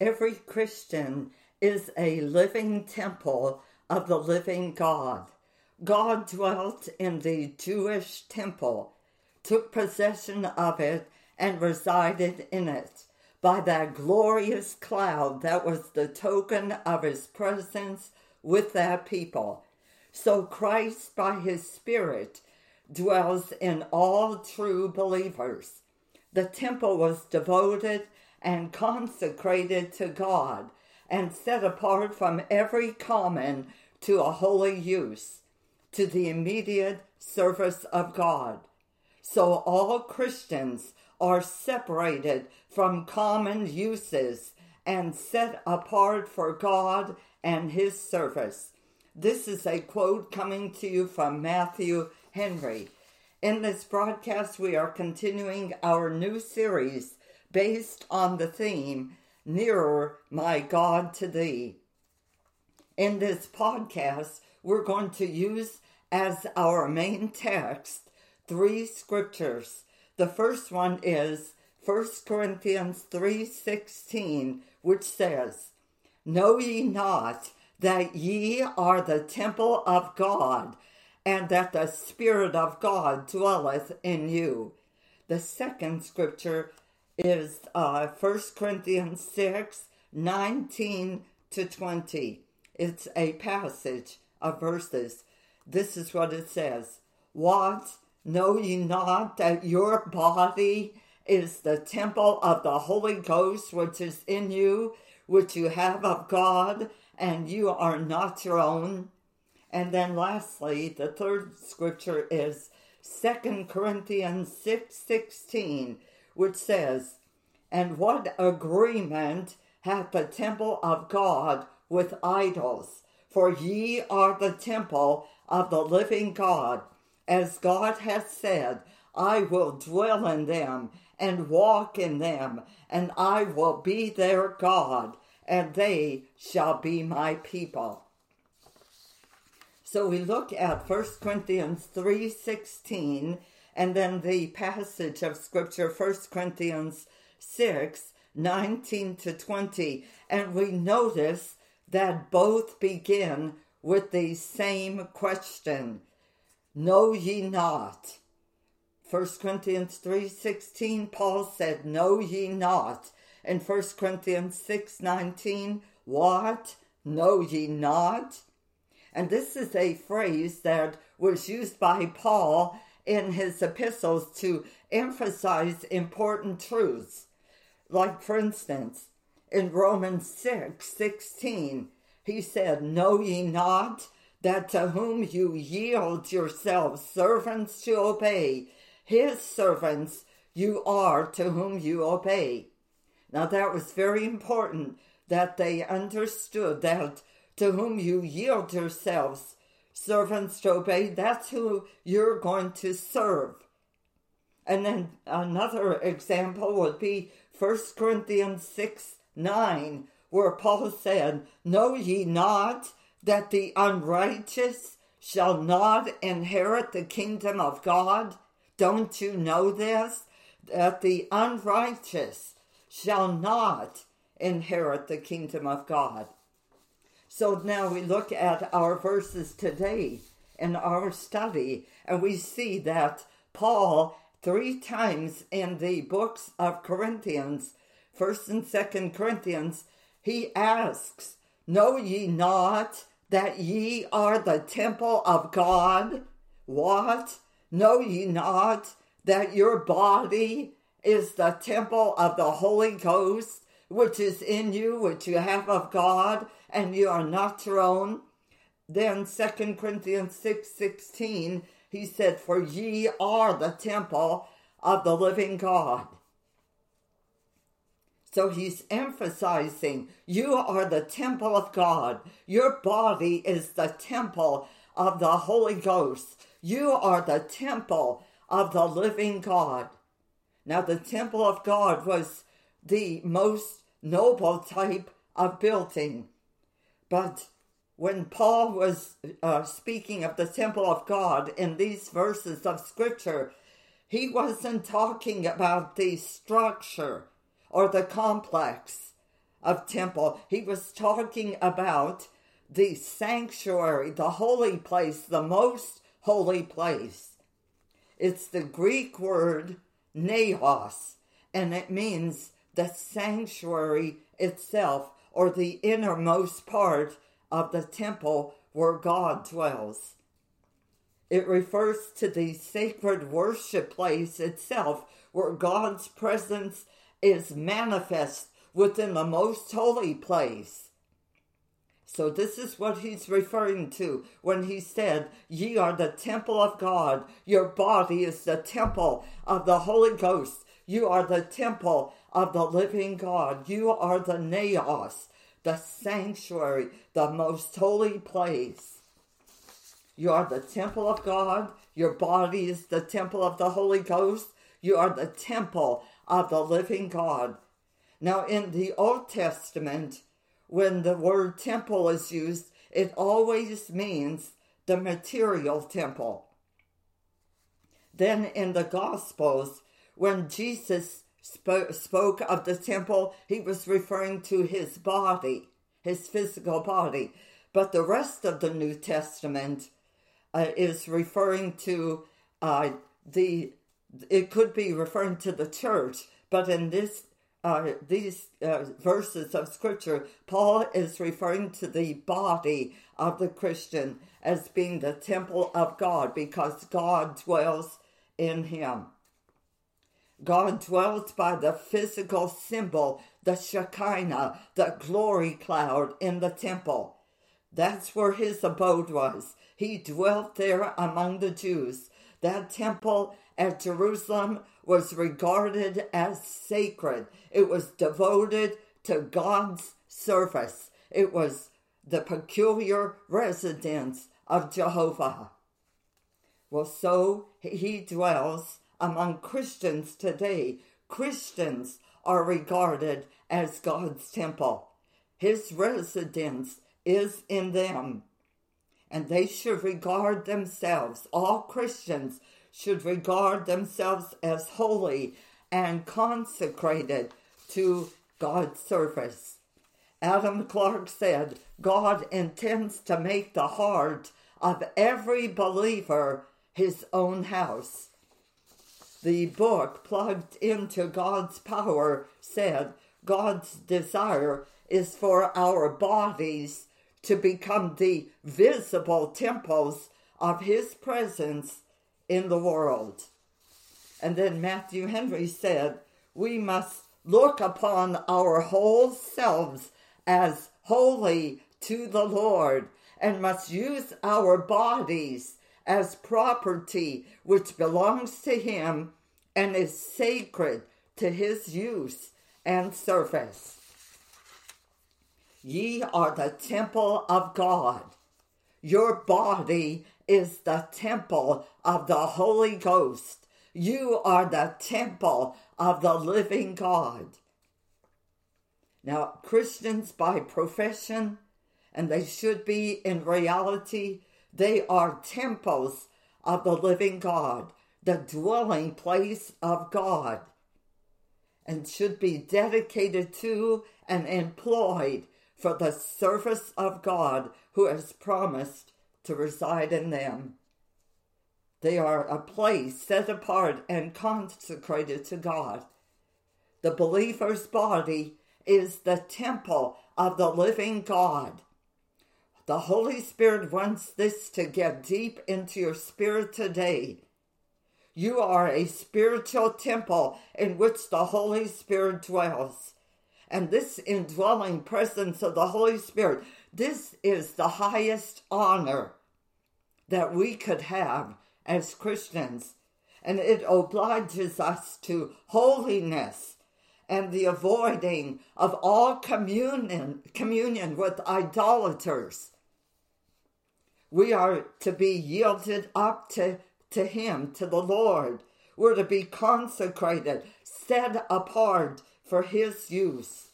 Every Christian is a living temple of the living God. God dwelt in the Jewish temple, took possession of it, and resided in it by that glorious cloud that was the token of his presence with that people. So Christ, by his Spirit, dwells in all true believers. The temple was devoted and consecrated to God and set apart from every common to a holy use, to the immediate service of God. So all Christians are separated from common uses and set apart for God and His service. This is a quote coming to you from Matthew Henry. In this broadcast, we are continuing our new series based on the theme, Nearer My God to Thee. In this podcast, we're going to use as our main text three scriptures. The first one is 1 Corinthians 3:16, which says, "Know ye not that ye are the temple of God, and that the Spirit of God dwelleth in you?" The second scripture is uh, 1 Corinthians 6 19 to 20. It's a passage of verses. This is what it says What? Know ye not that your body is the temple of the Holy Ghost which is in you, which you have of God, and you are not your own? And then lastly, the third scripture is Second Corinthians 6 16 which says, And what agreement hath the temple of God with idols? For ye are the temple of the living God. As God hath said, I will dwell in them and walk in them, and I will be their God, and they shall be my people. So we look at 1 Corinthians 3:16 and then the passage of scripture 1 Corinthians 6 19 to 20 and we notice that both begin with the same question. Know ye not? 1 corinthians 3.16 paul said know ye not? In 1 corinthians 6.19 what? Know ye not? And this is a phrase that was used by paul in his epistles to emphasize important truths. Like, for instance, in Romans 6 16, he said, Know ye not that to whom you yield yourselves servants to obey, his servants you are to whom you obey? Now, that was very important that they understood that to whom you yield yourselves servants to obey, that's who you're going to serve. And then another example would be 1 Corinthians 6 9, where Paul said, Know ye not that the unrighteous shall not inherit the kingdom of God? Don't you know this? That the unrighteous shall not inherit the kingdom of God. So now we look at our verses today in our study, and we see that Paul, three times in the books of Corinthians, 1st and 2nd Corinthians, he asks, Know ye not that ye are the temple of God? What? Know ye not that your body is the temple of the Holy Ghost, which is in you, which you have of God, and you are not your own. Then 2 Corinthians 6 16, he said, For ye are the temple of the living God. So he's emphasizing you are the temple of God. Your body is the temple of the Holy Ghost. You are the temple of the living God. Now, the temple of God was the most noble type of building. But when Paul was uh, speaking of the temple of God in these verses of scripture, he wasn't talking about the structure or the complex of temple. He was talking about the sanctuary, the holy place, the most holy place. It's the Greek word naos, and it means the sanctuary itself or the innermost part of the temple where God dwells. It refers to the sacred worship place itself where God's presence is manifest within the most holy place. So, this is what he's referring to when he said, Ye are the temple of God. Your body is the temple of the Holy Ghost. You are the temple of the living God. You are the naos, the sanctuary, the most holy place. You are the temple of God. Your body is the temple of the Holy Ghost. You are the temple of the living God. Now, in the Old Testament, when the word temple is used, it always means the material temple. Then in the Gospels, when Jesus spoke, spoke of the temple, he was referring to his body, his physical body. But the rest of the New Testament uh, is referring to uh, the, it could be referring to the church, but in this uh, these uh, verses of scripture, Paul is referring to the body of the Christian as being the temple of God because God dwells in him. God dwells by the physical symbol, the Shekinah, the glory cloud in the temple. That's where his abode was. He dwelt there among the Jews. That temple at Jerusalem was regarded as sacred. It was devoted to God's service. It was the peculiar residence of Jehovah. Well, so he dwells among Christians today. Christians are regarded as God's temple. His residence is in them. And they should regard themselves, all Christians should regard themselves as holy and consecrated to God's service. Adam Clarke said, God intends to make the heart of every believer his own house. The book, plugged into God's power, said, God's desire is for our bodies to become the visible temples of his presence in the world. And then Matthew Henry said, We must look upon our whole selves as holy to the Lord and must use our bodies as property which belongs to Him and is sacred to His use and service. Ye are the temple of God. Your body is the temple of the Holy Ghost. You are the temple of the living God. Now, Christians by profession, and they should be in reality, they are temples of the living God, the dwelling place of God, and should be dedicated to and employed for the service of God who has promised to reside in them. They are a place set apart and consecrated to God. The believer's body is the temple of the living God. The Holy Spirit wants this to get deep into your spirit today. You are a spiritual temple in which the Holy Spirit dwells. And this indwelling presence of the Holy Spirit this is the highest honor that we could have as Christians, and it obliges us to holiness and the avoiding of all communion, communion with idolaters. We are to be yielded up to, to Him, to the Lord. We're to be consecrated, set apart for His use.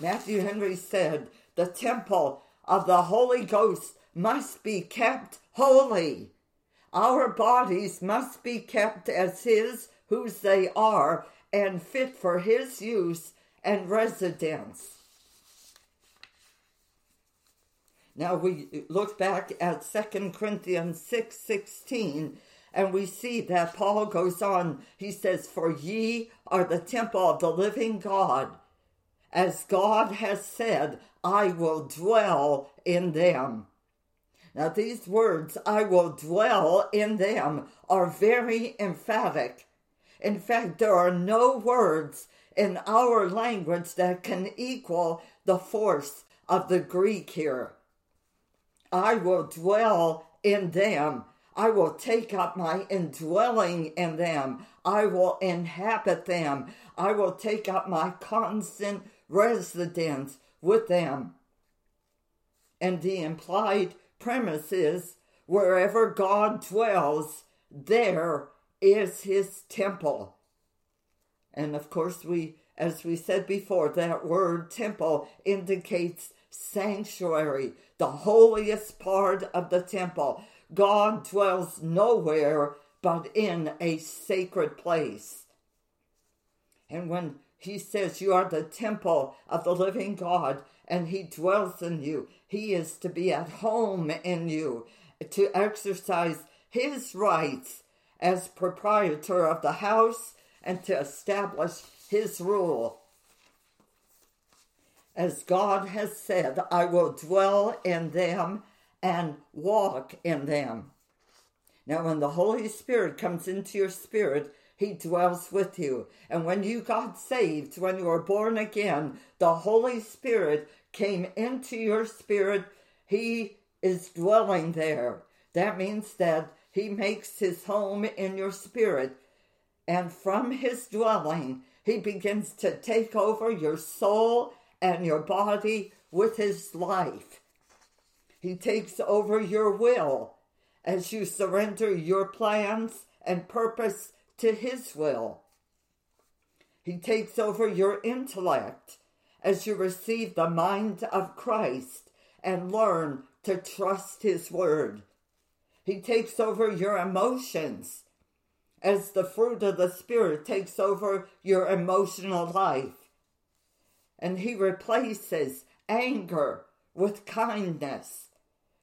Matthew Henry said, the temple of the Holy Ghost must be kept holy. Our bodies must be kept as His, whose they are, and fit for his use and residence. Now we look back at 2 Corinthians 6 16, and we see that Paul goes on. He says, For ye are the temple of the living God. As God has said, I will dwell in them. Now, these words, I will dwell in them, are very emphatic in fact, there are no words in our language that can equal the force of the Greek here. I will dwell in them. I will take up my indwelling in them. I will inhabit them. I will take up my constant residence with them. And the implied premise is wherever God dwells, there is his temple. And of course, we, as we said before, that word temple indicates sanctuary, the holiest part of the temple. God dwells nowhere but in a sacred place. And when he says you are the temple of the living God and he dwells in you, he is to be at home in you, to exercise his rights as proprietor of the house and to establish his rule as God has said, I will dwell in them and walk in them. Now, when the Holy Spirit comes into your spirit, he dwells with you. And when you got saved, when you were born again, the Holy Spirit came into your spirit. He is dwelling there. That means that he makes his home in your spirit. And from his dwelling, he begins to take over your soul and your body with his life. He takes over your will as you surrender your plans and purpose to his will. He takes over your intellect as you receive the mind of Christ and learn to trust his word. He takes over your emotions as the fruit of the Spirit takes over your emotional life and he replaces anger with kindness,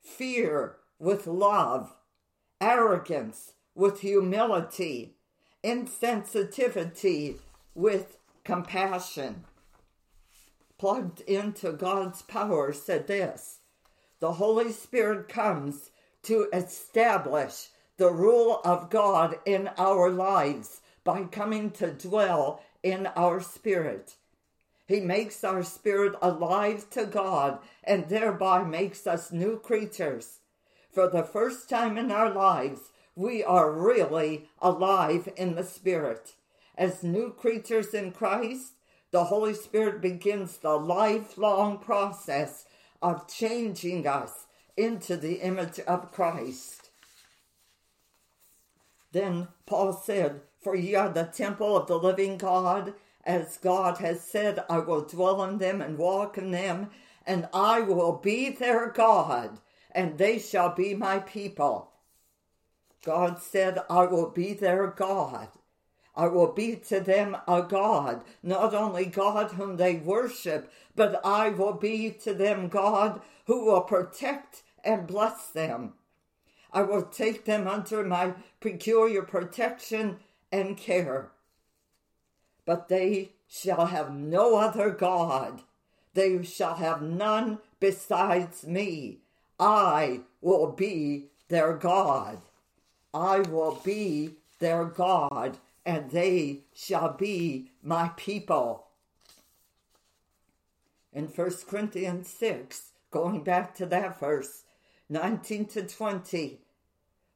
fear with love, arrogance with humility, insensitivity with compassion. Plugged into God's power said this The Holy Spirit comes to establish the rule of God in our lives by coming to dwell in our spirit. He makes our spirit alive to God and thereby makes us new creatures. For the first time in our lives, we are really alive in the Spirit. As new creatures in Christ, the Holy Spirit begins the lifelong process of changing us into the image of Christ. Then Paul said, For ye are the temple of the living God, as God has said, I will dwell in them and walk in them, and I will be their God, and they shall be my people. God said, I will be their God. I will be to them a God, not only God whom they worship, but I will be to them God who will protect and bless them. I will take them under my peculiar protection and care but they shall have no other God. They shall have none besides me. I will be their God. I will be their God, and they shall be my people. In 1 Corinthians 6, going back to that verse, 19 to 20,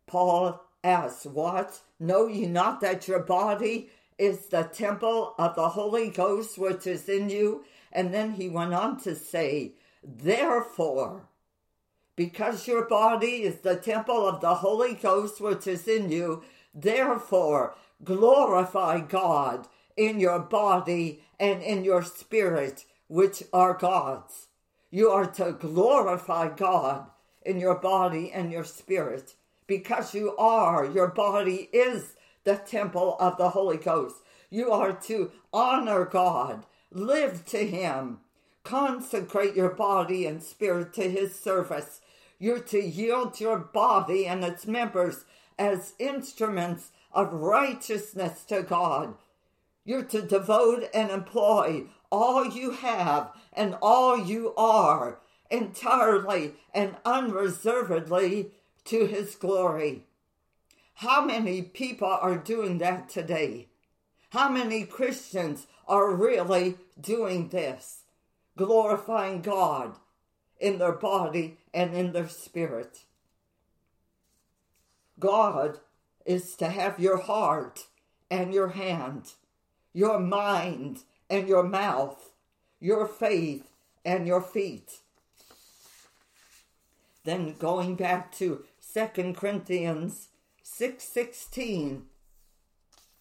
Paul asks, What? Know ye not that your body is the temple of the Holy Ghost which is in you. And then he went on to say, Therefore, because your body is the temple of the Holy Ghost which is in you, therefore glorify God in your body and in your spirit, which are God's. You are to glorify God in your body and your spirit because you are, your body is the temple of the Holy Ghost. You are to honor God, live to Him, consecrate your body and spirit to his service. You're to yield your body and its members as instruments of righteousness to God. You're to devote and employ all you have and all you are entirely and unreservedly to his glory. How many people are doing that today? How many Christians are really doing this? Glorifying God in their body and in their spirit. God is to have your heart and your hand, your mind and your mouth, your faith and your feet. Then going back to 2 Corinthians 6:16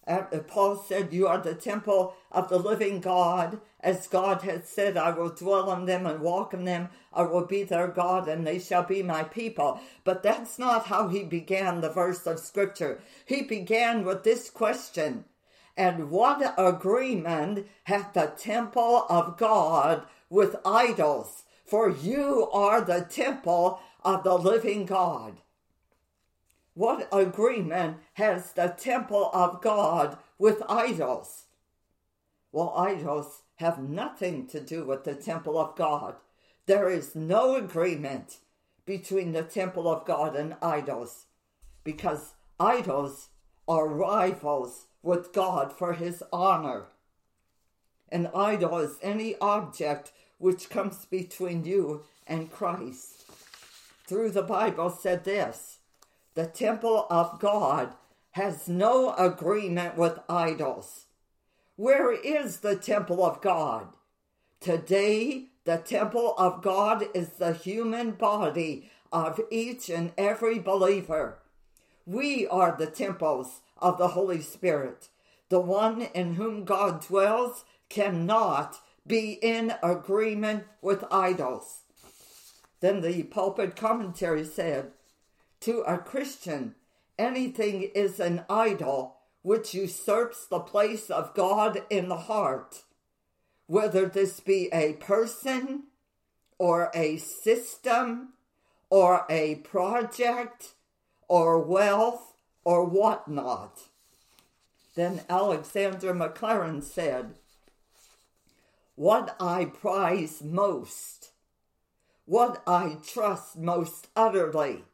uh, Paul said, You are the temple of the living God. As God has said, I will dwell in them and walk in them. I will be their God and they shall be my people. But that's not how he began the verse of scripture. He began with this question And what agreement hath the temple of God with idols? For you are the temple of the living God. What agreement has the temple of God with idols? Well, idols have nothing to do with the temple of God. There is no agreement between the temple of God and idols because idols are rivals with God for his honor. An idol is any object which comes between you and Christ. Through the Bible said this the temple of God has no agreement with idols. Where is the temple of God? Today, the temple of God is the human body of each and every believer. We are the temples of the Holy Spirit. The one in whom God dwells cannot be in agreement with idols. Then the pulpit commentary said, to a Christian, anything is an idol which usurps the place of God in the heart, whether this be a person or a system or a project or wealth or whatnot. Then Alexander Maclaren said, What I prize most, what I trust most utterly,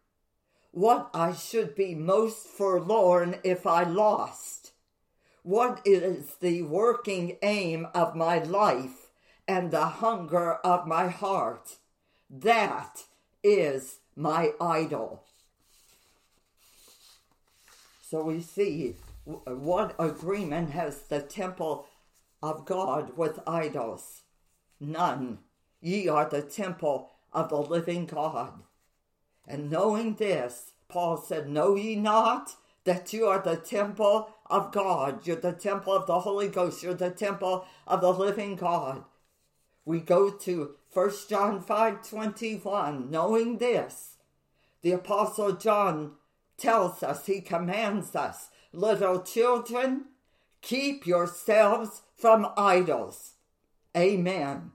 what I should be most forlorn if I lost. What is the working aim of my life and the hunger of my heart? That is my idol. So we see what agreement has the temple of God with idols? None. Ye are the temple of the living God. And knowing this, Paul said, Know ye not that you are the temple of God? You're the temple of the Holy Ghost. You're the temple of the living God. We go to 1 John 5 21. Knowing this, the Apostle John tells us, he commands us, little children, keep yourselves from idols. Amen.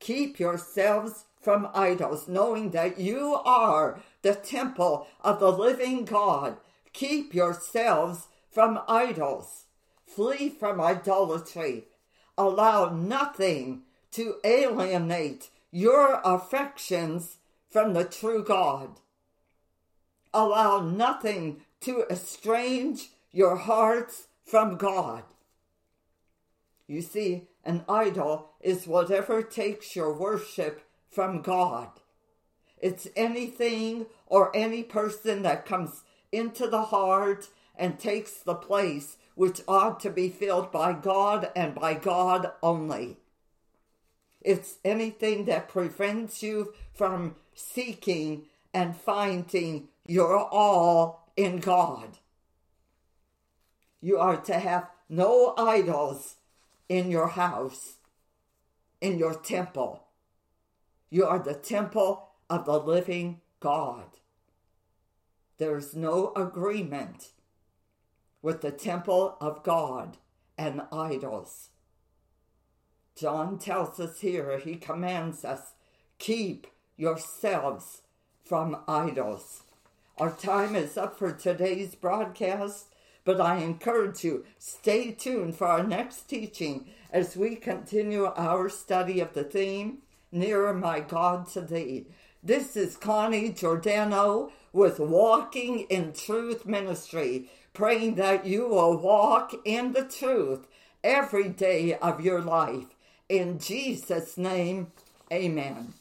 Keep yourselves from idols, knowing that you are the temple of the living God. Keep yourselves from idols. Flee from idolatry. Allow nothing to alienate your affections from the true God. Allow nothing to estrange your hearts from God. You see, an idol is whatever takes your worship from God. It's anything or any person that comes into the heart and takes the place which ought to be filled by God and by God only. It's anything that prevents you from seeking and finding your all in God. You are to have no idols in your house, in your temple. You are the temple of the living God. There's no agreement with the temple of God and idols. John tells us here, he commands us, keep yourselves from idols. Our time is up for today's broadcast, but I encourage you, stay tuned for our next teaching as we continue our study of the theme, Nearer My God to Thee. This is Connie Giordano with Walking in Truth Ministry, praying that you will walk in the truth every day of your life. In Jesus' name, amen.